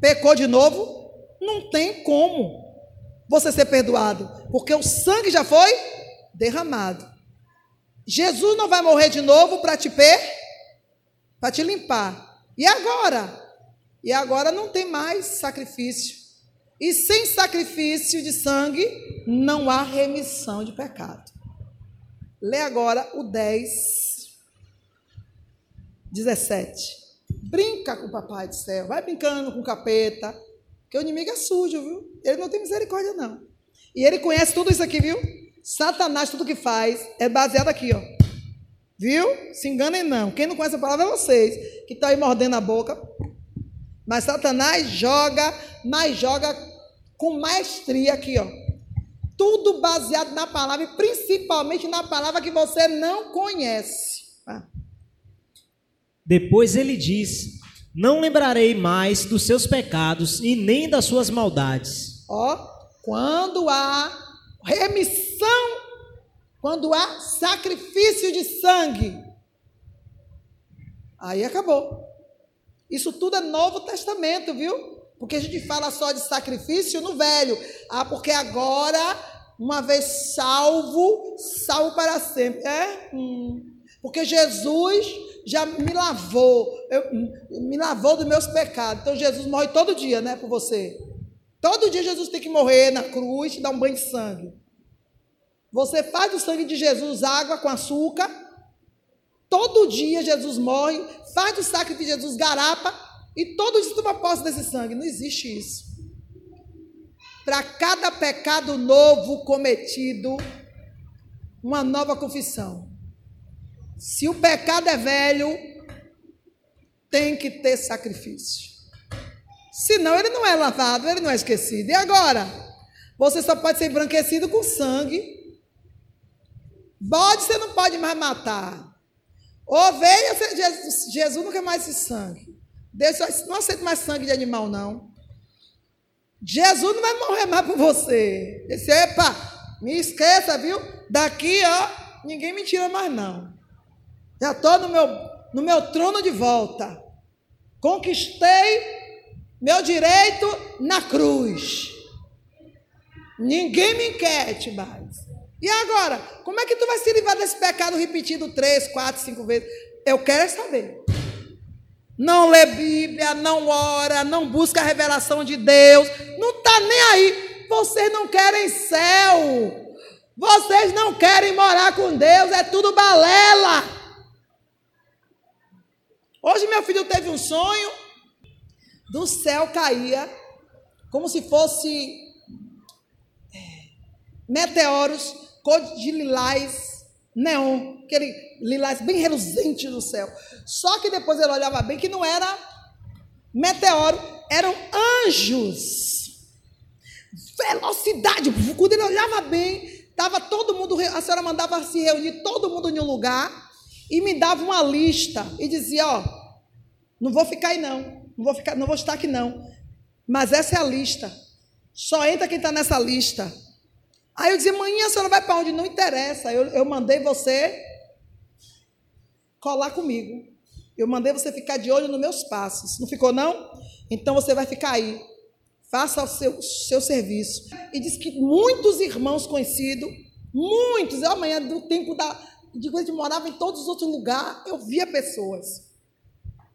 pecou de novo, não tem como você ser perdoado, porque o sangue já foi derramado. Jesus não vai morrer de novo para te per, para te limpar. E agora? E agora não tem mais sacrifício. E sem sacrifício de sangue não há remissão de pecado. Lê agora o 10, 17. Brinca com o papai do céu, vai brincando com o capeta, que o inimigo é sujo, viu? Ele não tem misericórdia, não. E ele conhece tudo isso aqui, viu? Satanás, tudo que faz, é baseado aqui, ó. Viu? Se enganem não. Quem não conhece a palavra é vocês, que estão tá aí mordendo a boca. Mas Satanás joga, mas joga com maestria aqui, ó. Tudo baseado na palavra, e principalmente na palavra que você não conhece. Depois ele diz: Não lembrarei mais dos seus pecados e nem das suas maldades. Ó, quando há remissão, quando há sacrifício de sangue, aí acabou. Isso tudo é Novo Testamento, viu? Porque a gente fala só de sacrifício no Velho. Ah, porque agora, uma vez salvo, salvo para sempre. É? Hum. Porque Jesus já me lavou, eu, me lavou dos meus pecados. Então Jesus morre todo dia, né, por você. Todo dia Jesus tem que morrer na cruz e dar um banho de sangue. Você faz do sangue de Jesus água com açúcar. Todo dia Jesus morre, faz do sacrifício de Jesus garapa e todo dia toma posse desse sangue. Não existe isso. Para cada pecado novo cometido, uma nova confissão. Se o pecado é velho, tem que ter sacrifício. Senão ele não é lavado, ele não é esquecido. E agora? Você só pode ser embranquecido com sangue. Bode você não pode mais matar. Ovelha, Jesus, Jesus não quer mais esse sangue. Deus não aceita mais sangue de animal, não. Jesus não vai morrer mais por você. Disse, epa, me esqueça, viu? Daqui, ó, ninguém me tira mais, não. Já estou no meu, no meu trono de volta. Conquistei meu direito na cruz. Ninguém me enquete mais. E agora, como é que tu vai se livrar desse pecado repetido três, quatro, cinco vezes? Eu quero é saber. Não lê Bíblia, não ora, não busca a revelação de Deus, não está nem aí. Vocês não querem céu. Vocês não querem morar com Deus, é tudo balela. Hoje meu filho teve um sonho do céu caía como se fosse é, meteoros cor de lilás neon, aquele lilás bem reluzente no céu. Só que depois ele olhava bem que não era meteoro, eram anjos. Velocidade, quando ele olhava bem, estava todo mundo, a senhora mandava se reunir todo mundo em um lugar e me dava uma lista e dizia, ó, não vou ficar aí não. Não vou, ficar, não vou estar aqui, não. Mas essa é a lista. Só entra quem está nessa lista. Aí eu dizia, manhã a senhora vai para onde? Não interessa. Eu, eu mandei você colar comigo. Eu mandei você ficar de olho nos meus passos. Não ficou, não? Então você vai ficar aí. Faça o seu, seu serviço. E diz que muitos irmãos conhecidos, muitos, amanhã do tempo da, de quando a gente morava em todos os outros lugares, eu via pessoas.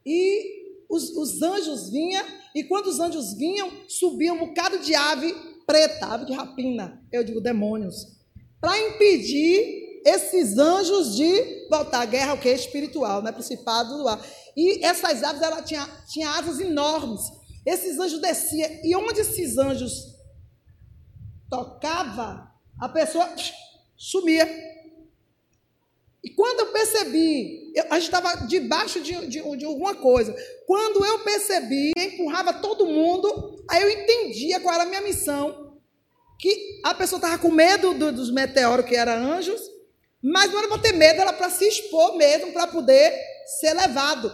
E os, os anjos vinham, e quando os anjos vinham, subia um bocado de ave preta, ave de rapina, eu digo demônios, para impedir esses anjos de voltar. à guerra o que é espiritual, né? Principado do ar. E essas aves, ela tinha, tinha asas enormes. Esses anjos desciam, e onde esses anjos tocava, a pessoa sumia. E quando eu percebi, eu, a gente estava debaixo de, de, de, alguma coisa. Quando eu percebi, empurrava todo mundo, aí eu entendia qual era a minha missão. Que a pessoa estava com medo do, dos meteoros, que eram anjos, mas não era para ter medo, era para se expor mesmo, para poder ser levado.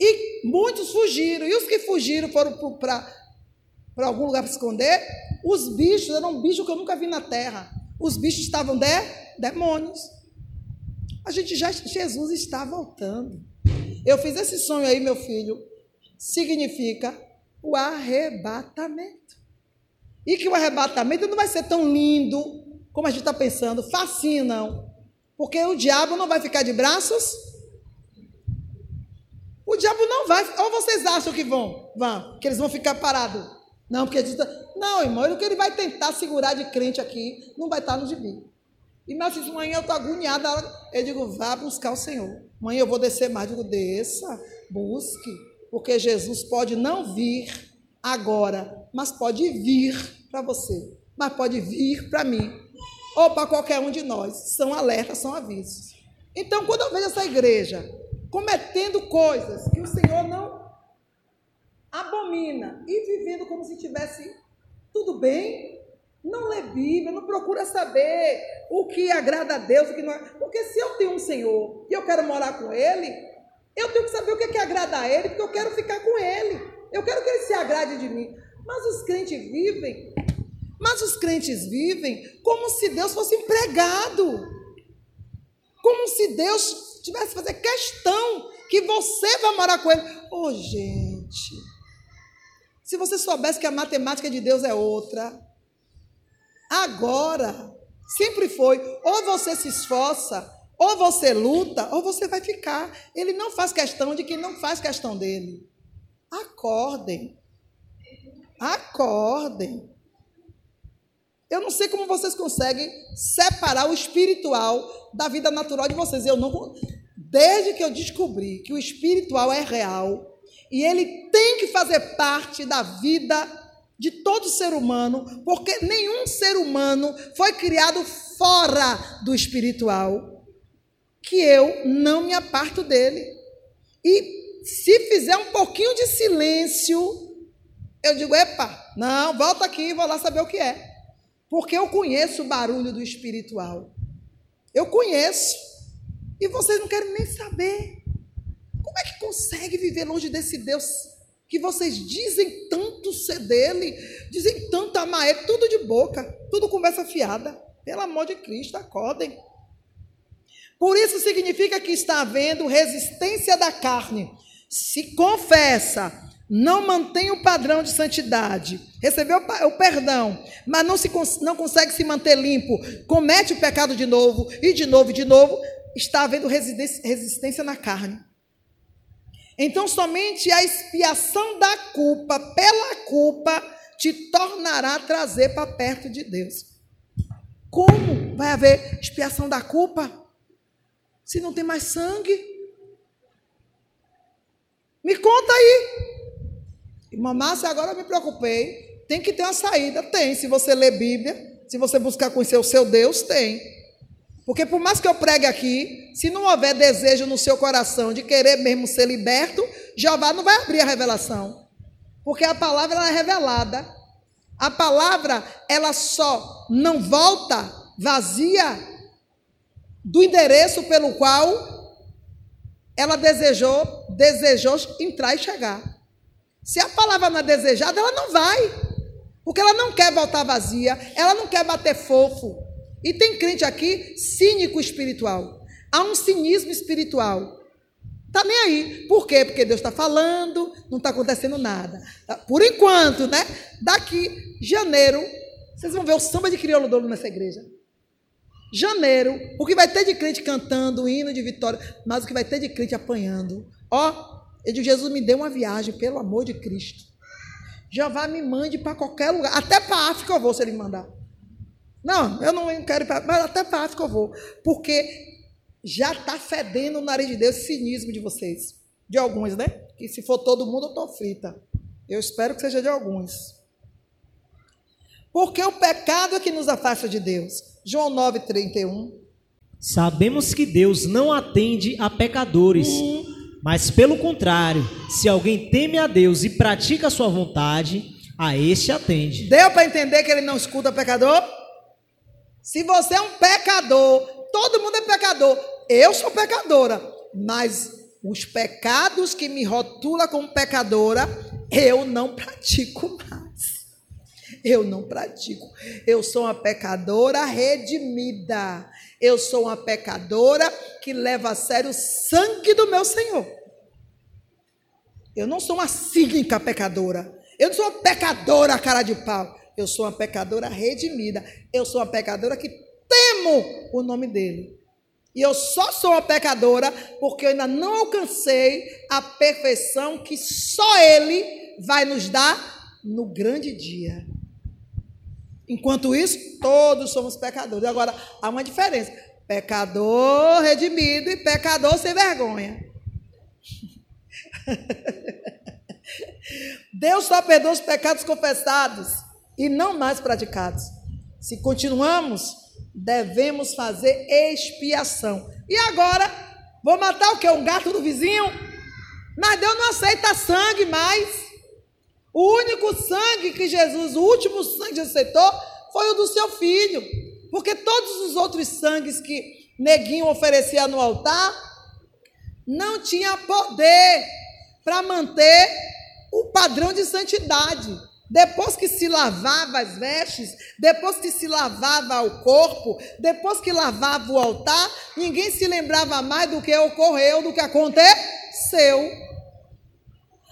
E muitos fugiram. E os que fugiram foram para algum lugar para esconder. Os bichos eram bichos que eu nunca vi na terra. Os bichos estavam de demônios. A gente já, Jesus está voltando. Eu fiz esse sonho aí, meu filho. Significa o arrebatamento. E que o arrebatamento não vai ser tão lindo como a gente está pensando, facinho não. Porque o diabo não vai ficar de braços. O diabo não vai. Ou vocês acham que vão? Vão, que eles vão ficar parados. Não, porque diz, não, irmão, o que ele vai tentar segurar de crente aqui não vai estar no gibi. E mas diz, mãe, eu estou agoniada. Eu digo, vá buscar o Senhor. Mãe, eu vou descer mais. Eu digo, desça, busque. Porque Jesus pode não vir agora, mas pode vir para você. Mas pode vir para mim. Ou para qualquer um de nós. São alertas, são avisos. Então, quando eu vejo essa igreja cometendo coisas que o Senhor não abomina e vivendo como se tivesse tudo bem, não lê Bíblia, não procura saber o que agrada a Deus, o que não. Porque se eu tenho um Senhor e eu quero morar com Ele, eu tenho que saber o que, é que agrada a Ele, porque eu quero ficar com Ele. Eu quero que Ele se agrade de mim. Mas os crentes vivem, mas os crentes vivem como se Deus fosse empregado. Como se Deus tivesse que fazer questão que você vai morar com Ele. Oh, gente. Se você soubesse que a matemática de Deus é outra, Agora, sempre foi, ou você se esforça, ou você luta, ou você vai ficar. Ele não faz questão de quem não faz questão dele. Acordem. Acordem. Eu não sei como vocês conseguem separar o espiritual da vida natural de vocês. Eu não desde que eu descobri que o espiritual é real e ele tem que fazer parte da vida de todo ser humano, porque nenhum ser humano foi criado fora do espiritual, que eu não me aparto dele. E se fizer um pouquinho de silêncio, eu digo: epa, não, volta aqui e vou lá saber o que é. Porque eu conheço o barulho do espiritual. Eu conheço. E vocês não querem nem saber. Como é que consegue viver longe desse Deus que vocês dizem tanto ser dele, dizem tanto amar ele, tudo de boca, tudo conversa fiada. Pelo amor de Cristo, acordem. Por isso significa que está havendo resistência da carne. Se confessa, não mantém o padrão de santidade, recebeu o perdão, mas não, se, não consegue se manter limpo, comete o pecado de novo, e de novo, e de novo, está havendo resistência na carne. Então, somente a expiação da culpa pela culpa te tornará trazer para perto de Deus. Como vai haver expiação da culpa se não tem mais sangue? Me conta aí. Irmã Márcia, agora eu me preocupei. Tem que ter uma saída? Tem. Se você ler Bíblia, se você buscar conhecer o seu Deus, tem. Porque por mais que eu pregue aqui, se não houver desejo no seu coração de querer mesmo ser liberto, Jeová não vai abrir a revelação. Porque a palavra ela é revelada. A palavra ela só não volta vazia do endereço pelo qual ela desejou, desejou entrar e chegar. Se a palavra não é desejada, ela não vai. Porque ela não quer voltar vazia, ela não quer bater fofo. E tem crente aqui cínico espiritual. Há um cinismo espiritual. Está nem aí. Por quê? Porque Deus está falando, não está acontecendo nada. Por enquanto, né? Daqui, janeiro, vocês vão ver o samba de crioulo dolo nessa igreja. Janeiro, o que vai ter de crente cantando hino de vitória, mas o que vai ter de crente apanhando. Ó, eu digo, Jesus me deu uma viagem, pelo amor de Cristo. Jeová me mande para qualquer lugar, até para a África eu vou se ele me mandar. Não, eu não quero ir para. Mas até para a África eu vou. Porque já está fedendo o nariz de Deus esse cinismo de vocês. De alguns, né? Que se for todo mundo, eu estou frita. Eu espero que seja de alguns. Porque o pecado é que nos afasta de Deus. João 9, 31. Sabemos que Deus não atende a pecadores, hum. mas pelo contrário, se alguém teme a Deus e pratica a sua vontade, a este atende. Deu para entender que ele não escuta pecador? Se você é um pecador, todo mundo é pecador. Eu sou pecadora, mas os pecados que me rotula como pecadora, eu não pratico mais. Eu não pratico. Eu sou uma pecadora redimida. Eu sou uma pecadora que leva a sério o sangue do meu Senhor. Eu não sou uma cínica pecadora. Eu não sou uma pecadora cara de pau. Eu sou uma pecadora redimida. Eu sou uma pecadora que temo o nome dele. E eu só sou uma pecadora porque eu ainda não alcancei a perfeição que só ele vai nos dar no grande dia. Enquanto isso, todos somos pecadores. Agora, há uma diferença: pecador redimido e pecador sem vergonha. Deus só perdoa os pecados confessados e não mais praticados. Se continuamos, devemos fazer expiação. E agora, vou matar o que? Um gato do vizinho? Mas Deus não aceita sangue mais. O único sangue que Jesus, o último sangue que Jesus aceitou, foi o do seu filho. Porque todos os outros sangues que Neguinho oferecia no altar não tinha poder para manter o padrão de santidade. Depois que se lavava as vestes, depois que se lavava o corpo, depois que lavava o altar, ninguém se lembrava mais do que ocorreu, do que aconteceu.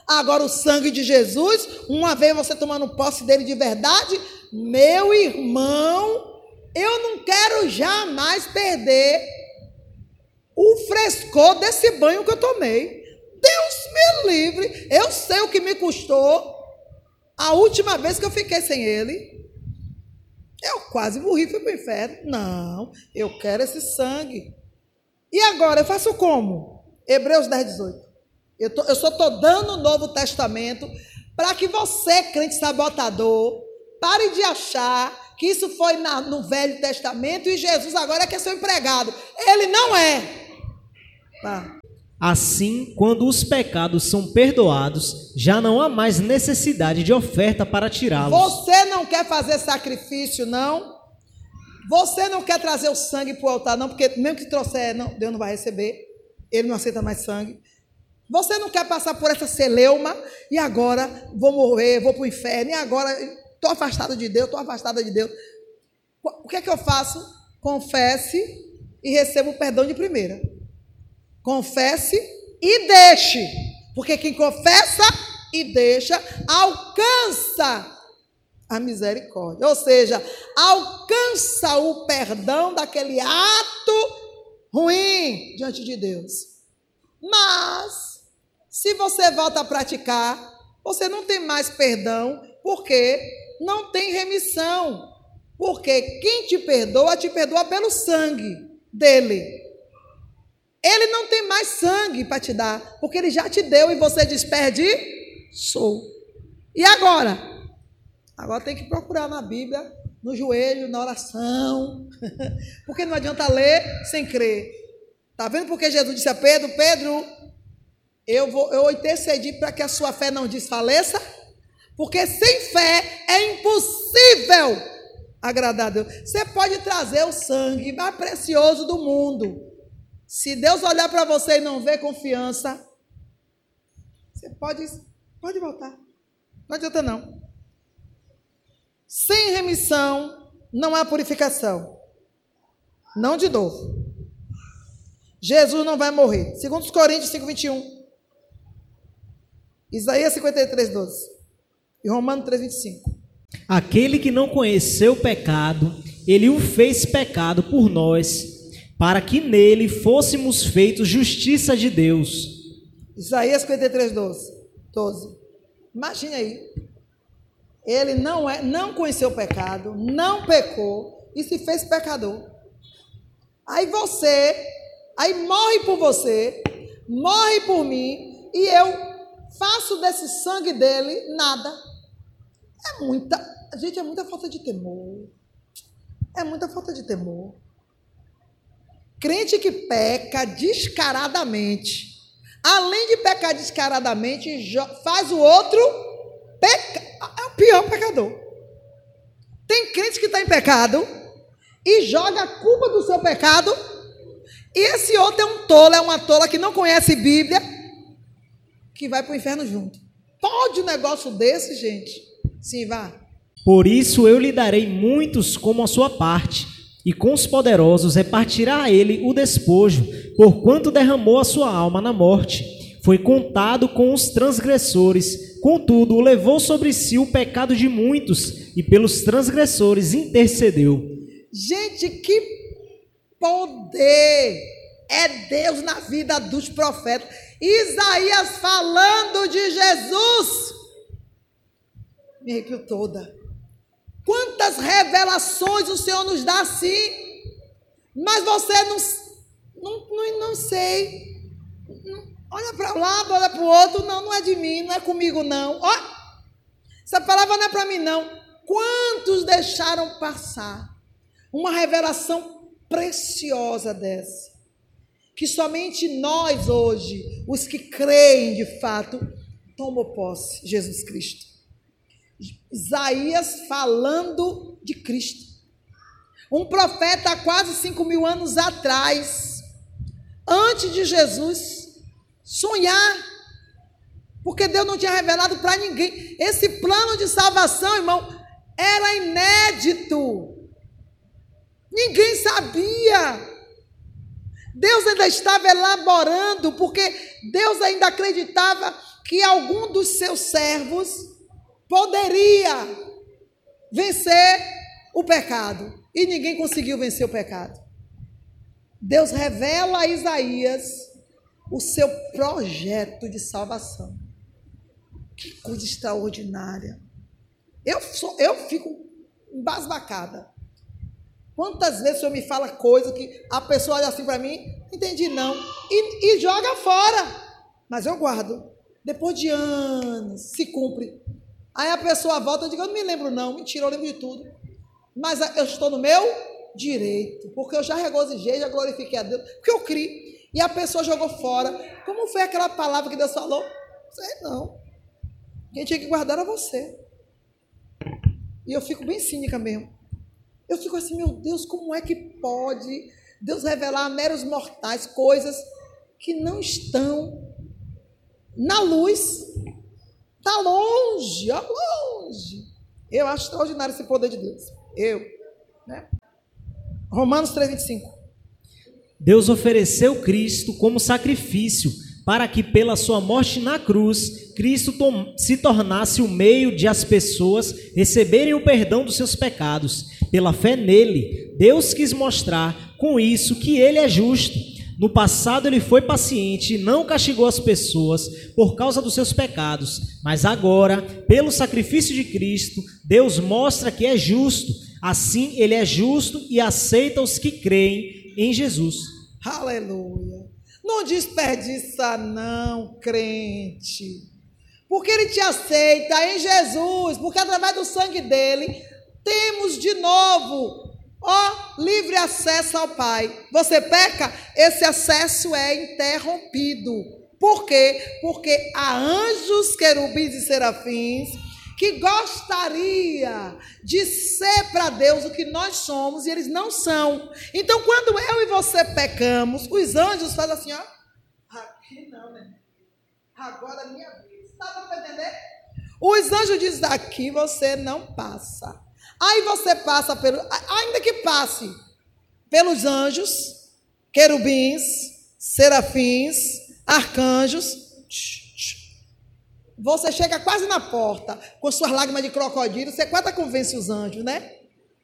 Agora, o sangue de Jesus, uma vez você tomando posse dele de verdade, meu irmão, eu não quero jamais perder o frescor desse banho que eu tomei. Deus me livre, eu sei o que me custou a última vez que eu fiquei sem ele. Eu quase morri, fui para o inferno. Não, eu quero esse sangue. E agora, eu faço como? Hebreus 10, 18. Eu, tô, eu só estou dando o Novo Testamento para que você, crente sabotador, pare de achar que isso foi na, no Velho Testamento e Jesus agora é que é seu empregado. Ele não é. Tá. Assim, quando os pecados são perdoados, já não há mais necessidade de oferta para tirá-los. Você não quer fazer sacrifício, não? Você não quer trazer o sangue para o altar, não? Porque mesmo que trouxer, não, Deus não vai receber. Ele não aceita mais sangue. Você não quer passar por essa celeuma e agora vou morrer, vou para o inferno, e agora estou afastado de Deus, estou afastada de Deus. O que é que eu faço? Confesse e receba o perdão de primeira. Confesse e deixe. Porque quem confessa e deixa alcança a misericórdia. Ou seja, alcança o perdão daquele ato ruim diante de Deus. Mas, se você volta a praticar, você não tem mais perdão, porque não tem remissão. Porque quem te perdoa, te perdoa pelo sangue dele. Ele não tem mais sangue para te dar, porque ele já te deu e você desperde. Sou. E agora? Agora tem que procurar na Bíblia, no joelho, na oração. porque não adianta ler sem crer. Tá vendo porque Jesus disse a Pedro: Pedro, eu vou eu intercedi para que a sua fé não desfaleça? Porque sem fé é impossível agradar a Deus. Você pode trazer o sangue mais precioso do mundo. Se Deus olhar para você e não ver confiança, você pode, pode voltar. Não adianta não. Sem remissão não há purificação. Não de novo. Jesus não vai morrer. Segundo os Coríntios 5, 21. Isaías 53, 12. E Romanos 3, 25. Aquele que não conheceu o pecado, ele o fez pecado por nós para que nele fôssemos feitos justiça de Deus. Isaías 53, 12. 12. Imagine aí. Ele não, é, não conheceu o pecado, não pecou e se fez pecador. Aí você, aí morre por você, morre por mim e eu faço desse sangue dele nada. É muita, gente, é muita falta de temor. É muita falta de temor. Crente que peca descaradamente, além de pecar descaradamente, faz o outro peca, é o pior pecador. Tem crente que está em pecado e joga a culpa do seu pecado, e esse outro é um tolo, é uma tola que não conhece Bíblia, que vai para o inferno junto. Pode um negócio desse, gente? Sim, vá. Por isso eu lhe darei muitos como a sua parte e com os poderosos repartirá a ele o despojo, porquanto derramou a sua alma na morte, foi contado com os transgressores. Contudo, levou sobre si o pecado de muitos e pelos transgressores intercedeu. Gente, que poder é Deus na vida dos profetas. Isaías falando de Jesus. Me arrepio toda. Quantas revelações o Senhor nos dá assim. Mas você não, não, não, não sei. Olha para um lado, olha para o outro. Não, não é de mim, não é comigo, não. Ó, essa palavra não é para mim, não. Quantos deixaram passar uma revelação preciosa dessa? Que somente nós hoje, os que creem de fato, tomam posse, Jesus Cristo. Isaías falando de Cristo. Um profeta há quase cinco mil anos atrás, antes de Jesus, sonhar, porque Deus não tinha revelado para ninguém. Esse plano de salvação, irmão, era inédito. Ninguém sabia. Deus ainda estava elaborando, porque Deus ainda acreditava que algum dos seus servos poderia vencer o pecado. E ninguém conseguiu vencer o pecado. Deus revela a Isaías o seu projeto de salvação. Que coisa extraordinária. Eu, sou, eu fico embasbacada. Quantas vezes o senhor me fala coisa que a pessoa olha assim para mim, entendi não, e, e joga fora. Mas eu guardo. Depois de anos, se cumpre. Aí a pessoa volta e diz, eu não me lembro não, mentira, eu lembro de tudo. Mas eu estou no meu direito, porque eu já regozijei, já glorifiquei a Deus, porque eu criei e a pessoa jogou fora. Como foi aquela palavra que Deus falou? Sei não. Quem tinha que guardar era você. E eu fico bem cínica mesmo. Eu fico assim, meu Deus, como é que pode Deus revelar a meros mortais coisas que não estão na luz? Está longe, ó, longe. Eu acho extraordinário esse poder de Deus. Eu. Né? Romanos 3,25. Deus ofereceu Cristo como sacrifício para que pela sua morte na cruz Cristo se tornasse o meio de as pessoas receberem o perdão dos seus pecados. Pela fé nele, Deus quis mostrar com isso que ele é justo. No passado ele foi paciente e não castigou as pessoas por causa dos seus pecados, mas agora, pelo sacrifício de Cristo, Deus mostra que é justo. Assim, ele é justo e aceita os que creem em Jesus. Aleluia. Não desperdiça, não, crente. Porque ele te aceita em Jesus, porque através do sangue dele temos de novo, livre acesso ao Pai. Você peca, esse acesso é interrompido. Por quê? Porque há anjos, querubins e serafins que gostaria de ser para Deus o que nós somos e eles não são. Então, quando eu e você pecamos, os anjos fazem assim, ó. Aqui não, né? Agora é minha vez. Dá para entender? Os anjos dizem, aqui você não passa. Aí você passa pelo. Ainda que passe pelos anjos, querubins, serafins, arcanjos. Você chega quase na porta com suas lágrimas de crocodilo, você quase convence os anjos, né?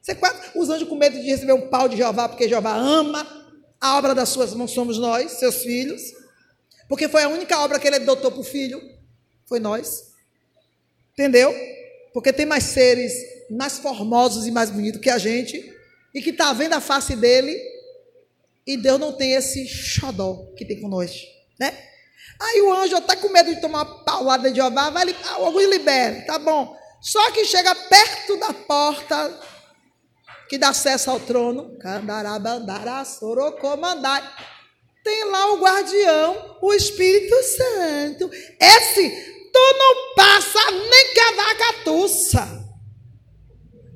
Você quase, os anjos com medo de receber um pau de Jeová, porque Jeová ama a obra das suas mãos, somos nós, seus filhos. Porque foi a única obra que ele adotou para o filho, foi nós. Entendeu? Porque tem mais seres mais formosos e mais bonitos que a gente, e que está vendo a face dele, e Deus não tem esse xodó que tem nós, né? Aí o anjo até com medo de tomar uma paulada de Jeová, vai, alguns liberam, tá bom. Só que chega perto da porta que dá acesso ao trono, tem lá o guardião, o Espírito Santo. Esse, tu não passa nem que a vaca tussa.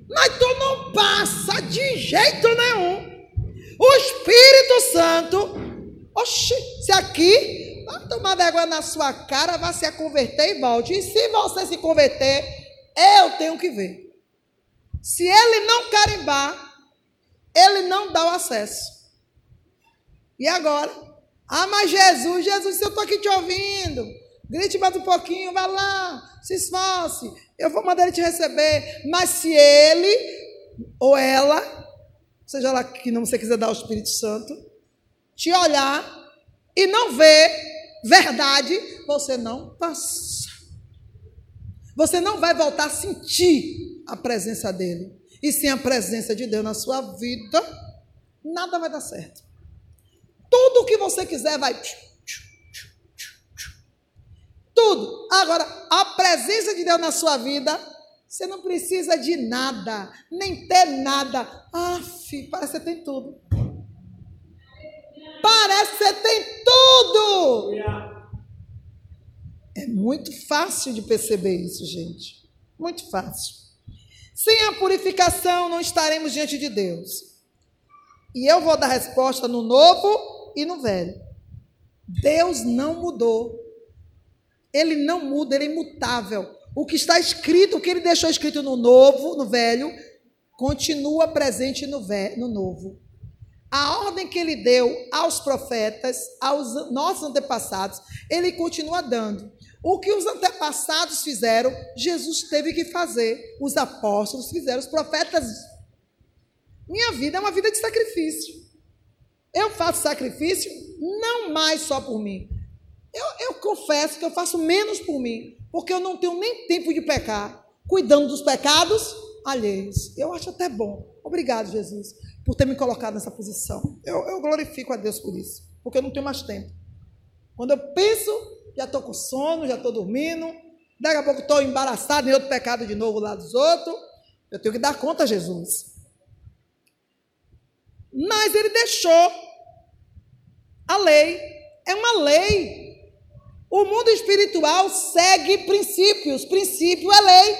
Mas tu não passa de jeito nenhum. O Espírito Santo, oxe, se aqui Vai tomar vergonha na sua cara, vai se converter e volte. E se você se converter, eu tenho que ver. Se ele não carimbar, ele não dá o acesso. E agora? Ah, mas Jesus, Jesus, eu estou aqui te ouvindo. Grite mais um pouquinho, vá lá, se esforce. Eu vou mandar ele te receber. Mas se ele ou ela, seja lá que não você quiser dar ao Espírito Santo, te olhar e não ver verdade, você não passa. Você não vai voltar a sentir a presença dele. E sem a presença de Deus na sua vida, nada vai dar certo. Tudo o que você quiser vai. Tudo. Agora, a presença de Deus na sua vida, você não precisa de nada, nem ter nada. Ah, parece que você tem tudo. Parece que você tem tudo. É muito fácil de perceber isso, gente. Muito fácil. Sem a purificação, não estaremos diante de Deus. E eu vou dar resposta no novo e no velho. Deus não mudou. Ele não muda, ele é imutável. O que está escrito, o que ele deixou escrito no novo, no velho, continua presente no, velho, no novo. A ordem que ele deu aos profetas, aos nossos antepassados, ele continua dando. O que os antepassados fizeram, Jesus teve que fazer. Os apóstolos fizeram, os profetas. Minha vida é uma vida de sacrifício. Eu faço sacrifício não mais só por mim. Eu, eu confesso que eu faço menos por mim, porque eu não tenho nem tempo de pecar, cuidando dos pecados alheios. Eu acho até bom. Obrigado, Jesus por ter me colocado nessa posição. Eu, eu glorifico a Deus por isso, porque eu não tenho mais tempo. Quando eu penso, já estou com sono, já estou dormindo, daqui a pouco estou embaraçado em outro pecado de novo lá dos outros. Eu tenho que dar conta a Jesus. Mas ele deixou a lei. É uma lei. O mundo espiritual segue princípios. Princípio é lei.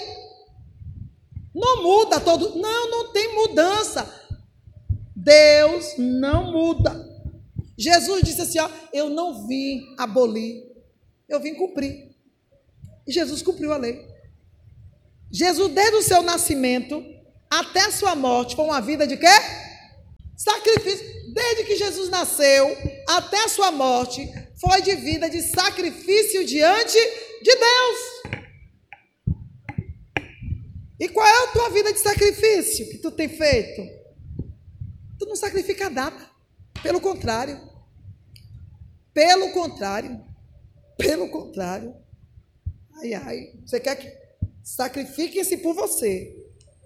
Não muda todo. Não, não tem mudança. Deus não muda. Jesus disse assim: ó, eu não vim abolir, eu vim cumprir. E Jesus cumpriu a lei. Jesus, desde o seu nascimento até a sua morte, foi uma vida de quê? Sacrifício. Desde que Jesus nasceu até a sua morte, foi de vida de sacrifício diante de Deus. E qual é a tua vida de sacrifício que tu tem feito? Tu não sacrifica nada. Pelo contrário. Pelo contrário. Pelo contrário. Ai, ai. Você quer que sacrifiquem-se por você.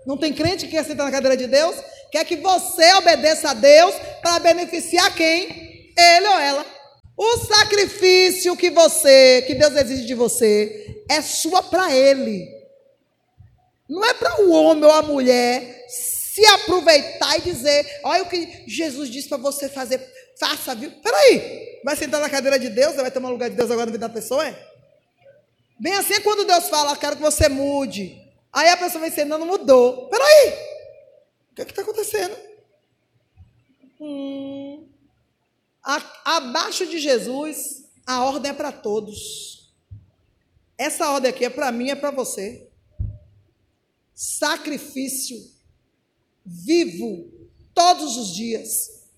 Não tem crente que quer sentar na cadeira de Deus? Quer que você obedeça a Deus para beneficiar quem? Ele ou ela. O sacrifício que você, que Deus exige de você, é sua para Ele. Não é para o homem ou a mulher se aproveitar e dizer: olha o que Jesus disse para você fazer, faça, viu? Peraí, vai sentar na cadeira de Deus, vai tomar lugar de Deus agora na vida da pessoa? É? Bem assim é quando Deus fala, quero que você mude. Aí a pessoa vai dizer, não, não mudou. Peraí, o que é está acontecendo? Hum, a, abaixo de Jesus, a ordem é para todos. Essa ordem aqui é para mim, é para você. Sacrifício vivo todos os dias.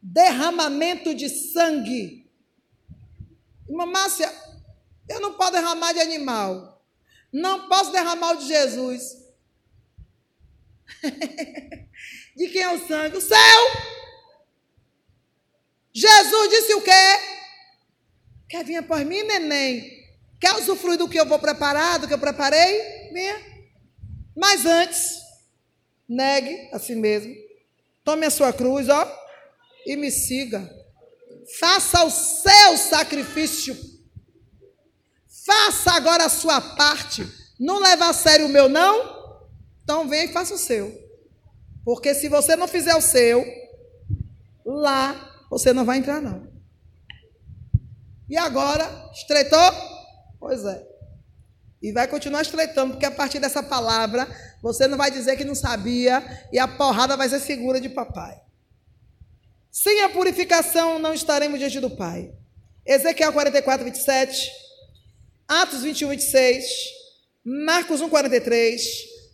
Derramamento de sangue. Irmã Márcia, eu não posso derramar de animal. Não posso derramar o de Jesus. de quem é o sangue? O céu! Jesus disse o quê? Quer vir após mim, neném? Quer usufruir do que eu vou preparar, do que eu preparei? Venha. Mas antes, Negue a si mesmo. Tome a sua cruz, ó, e me siga. Faça o seu sacrifício. Faça agora a sua parte. Não leva a sério o meu, não? Então venha e faça o seu. Porque se você não fizer o seu, lá você não vai entrar, não. E agora, estreitou? Pois é. E vai continuar estreitando, porque a partir dessa palavra, você não vai dizer que não sabia e a porrada vai ser segura de papai. Sem a purificação, não estaremos diante do Pai. Ezequiel 44, 27, Atos 21, 26, Marcos 1, 43,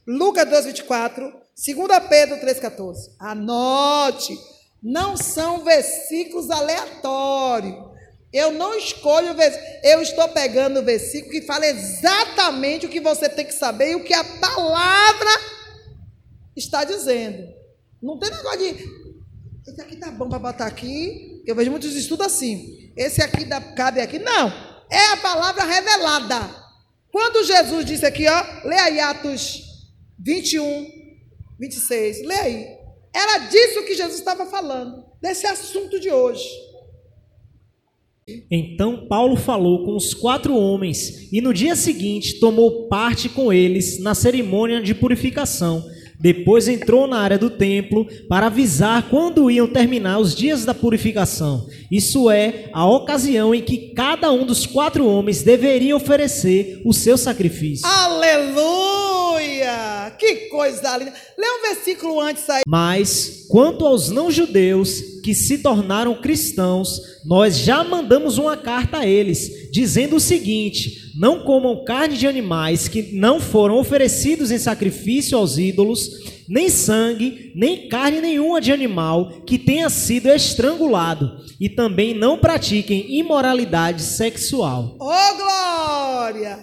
Lucas 2, 24, 2 Pedro 3, 14. Anote. Não são versículos aleatórios. Eu não escolho o versículo, eu estou pegando o versículo que fala exatamente o que você tem que saber e o que a palavra está dizendo. Não tem negócio de. Esse aqui tá bom para botar aqui. Eu vejo muitos estudos assim. Esse aqui dá, cabe aqui. Não. É a palavra revelada. Quando Jesus disse aqui, ó, lê aí Atos 21, 26. Lê aí. Era disso que Jesus estava falando, desse assunto de hoje. Então Paulo falou com os quatro homens e no dia seguinte tomou parte com eles na cerimônia de purificação. Depois entrou na área do templo para avisar quando iam terminar os dias da purificação. Isso é, a ocasião em que cada um dos quatro homens deveria oferecer o seu sacrifício. Aleluia! Que coisa linda! Lê um versículo antes aí. Mas, quanto aos não-judeus que se tornaram cristãos, nós já mandamos uma carta a eles, dizendo o seguinte: não comam carne de animais que não foram oferecidos em sacrifício aos ídolos, nem sangue, nem carne nenhuma de animal que tenha sido estrangulado, e também não pratiquem imoralidade sexual. Oh, glória!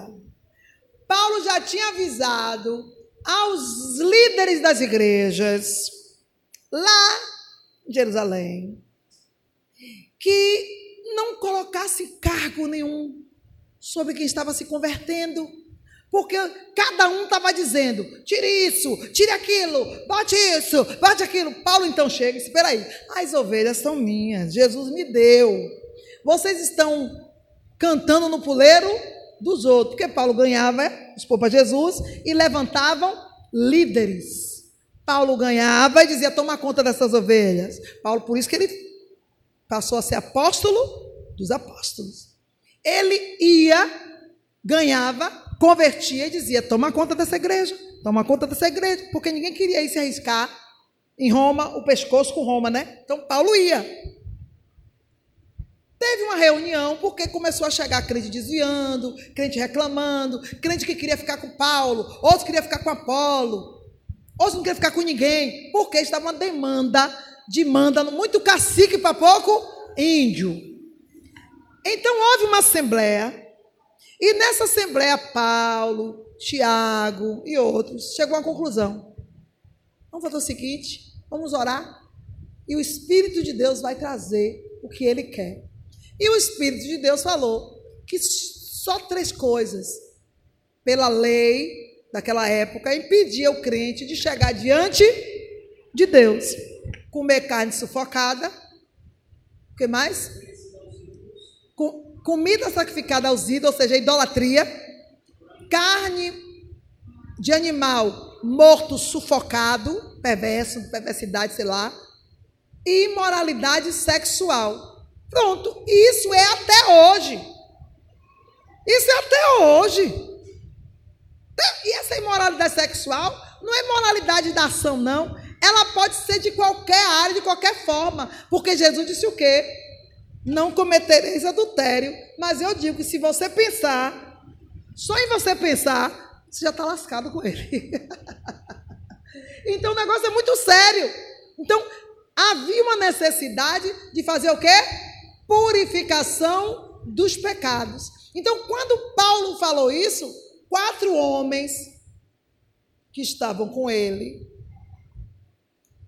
Paulo já tinha avisado aos líderes das igrejas lá em Jerusalém que não colocasse cargo nenhum sobre quem estava se convertendo. Porque cada um estava dizendo: tire isso, tire aquilo, bote isso, bote aquilo. Paulo então chega e diz: espera aí, as ovelhas são minhas, Jesus me deu. Vocês estão cantando no puleiro dos outros, porque Paulo ganhava, expor para Jesus, e levantavam líderes. Paulo ganhava e dizia: toma conta dessas ovelhas. Paulo, por isso que ele passou a ser apóstolo dos apóstolos. Ele ia, ganhava, convertia e dizia: toma conta dessa igreja, toma conta dessa igreja, porque ninguém queria ir se arriscar em Roma, o pescoço com Roma, né? Então Paulo ia. Teve uma reunião porque começou a chegar crente desviando, crente reclamando, crente que queria ficar com Paulo, outros queria ficar com Apolo, outros não queria ficar com ninguém, porque estava uma demanda, demanda muito cacique para pouco índio. Então houve uma assembleia, e nessa assembleia, Paulo, Tiago e outros chegou à conclusão: vamos fazer o seguinte, vamos orar, e o Espírito de Deus vai trazer o que ele quer. E o Espírito de Deus falou que só três coisas, pela lei daquela época, impedia o crente de chegar diante de Deus: comer carne sufocada, o que mais? comida sacrificada aos ídolos, ou seja, idolatria, carne de animal morto, sufocado, perverso, perversidade, sei lá, e imoralidade sexual. Pronto, isso é até hoje. Isso é até hoje. E essa imoralidade sexual não é moralidade da ação, não. Ela pode ser de qualquer área, de qualquer forma. Porque Jesus disse o quê? não cometereis adultério. Mas eu digo que se você pensar, só em você pensar, você já está lascado com ele. então o negócio é muito sério. Então havia uma necessidade de fazer o quê? Purificação dos pecados. Então quando Paulo falou isso, quatro homens que estavam com ele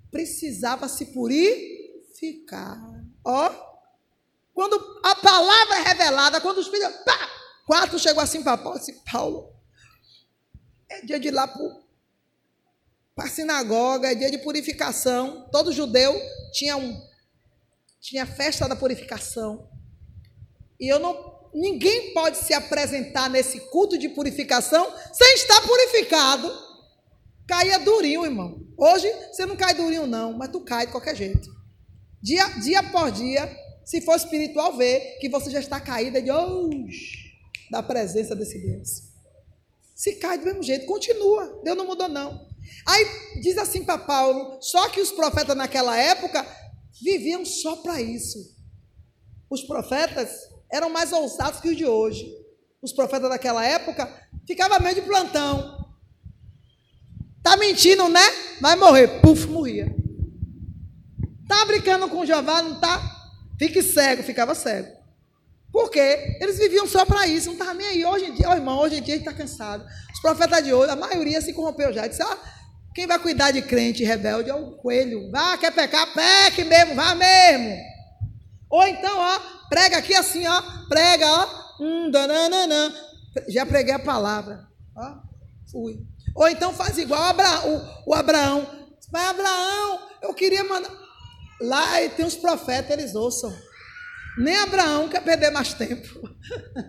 precisava se purificar. Ó, quando a palavra é revelada, quando os filhos. Pá! Quatro chegou assim para Paulo, assim, Paulo, é dia de ir lá para a sinagoga, é dia de purificação. Todo judeu tinha um tinha festa da purificação. E eu não ninguém pode se apresentar nesse culto de purificação sem estar purificado. Caía durinho, irmão. Hoje você não cai durinho não, mas tu cai de qualquer jeito. Dia, dia por dia, se for espiritual, vê que você já está caída de hoje da presença desse Deus. Se cai do mesmo jeito, continua. Deus não mudou, não. Aí diz assim para Paulo: só que os profetas naquela época viviam só para isso. Os profetas eram mais ousados que os de hoje. Os profetas daquela época ficavam meio de plantão. Tá mentindo, né? Vai morrer. Puf, morria. Tá brincando com Jeová, não tá? Fique cego, ficava cego. Por quê? Eles viviam só para isso, não estavam nem aí. Hoje em dia, oh, irmão, hoje em dia a gente está cansado. Os profetas de hoje, a maioria se corrompeu já. Disse, ah, quem vai cuidar de crente rebelde é o coelho. Vá, quer pecar? Peque mesmo, vá mesmo. Ou então, ó, prega aqui assim, ó, prega, ó, hum, dananana. Já preguei a palavra. Ó, fui. Ou então faz igual o Abraão. O, o Abraão. Mas Abraão, eu queria mandar. Lá tem uns profetas, eles ouçam. Nem Abraão quer perder mais tempo.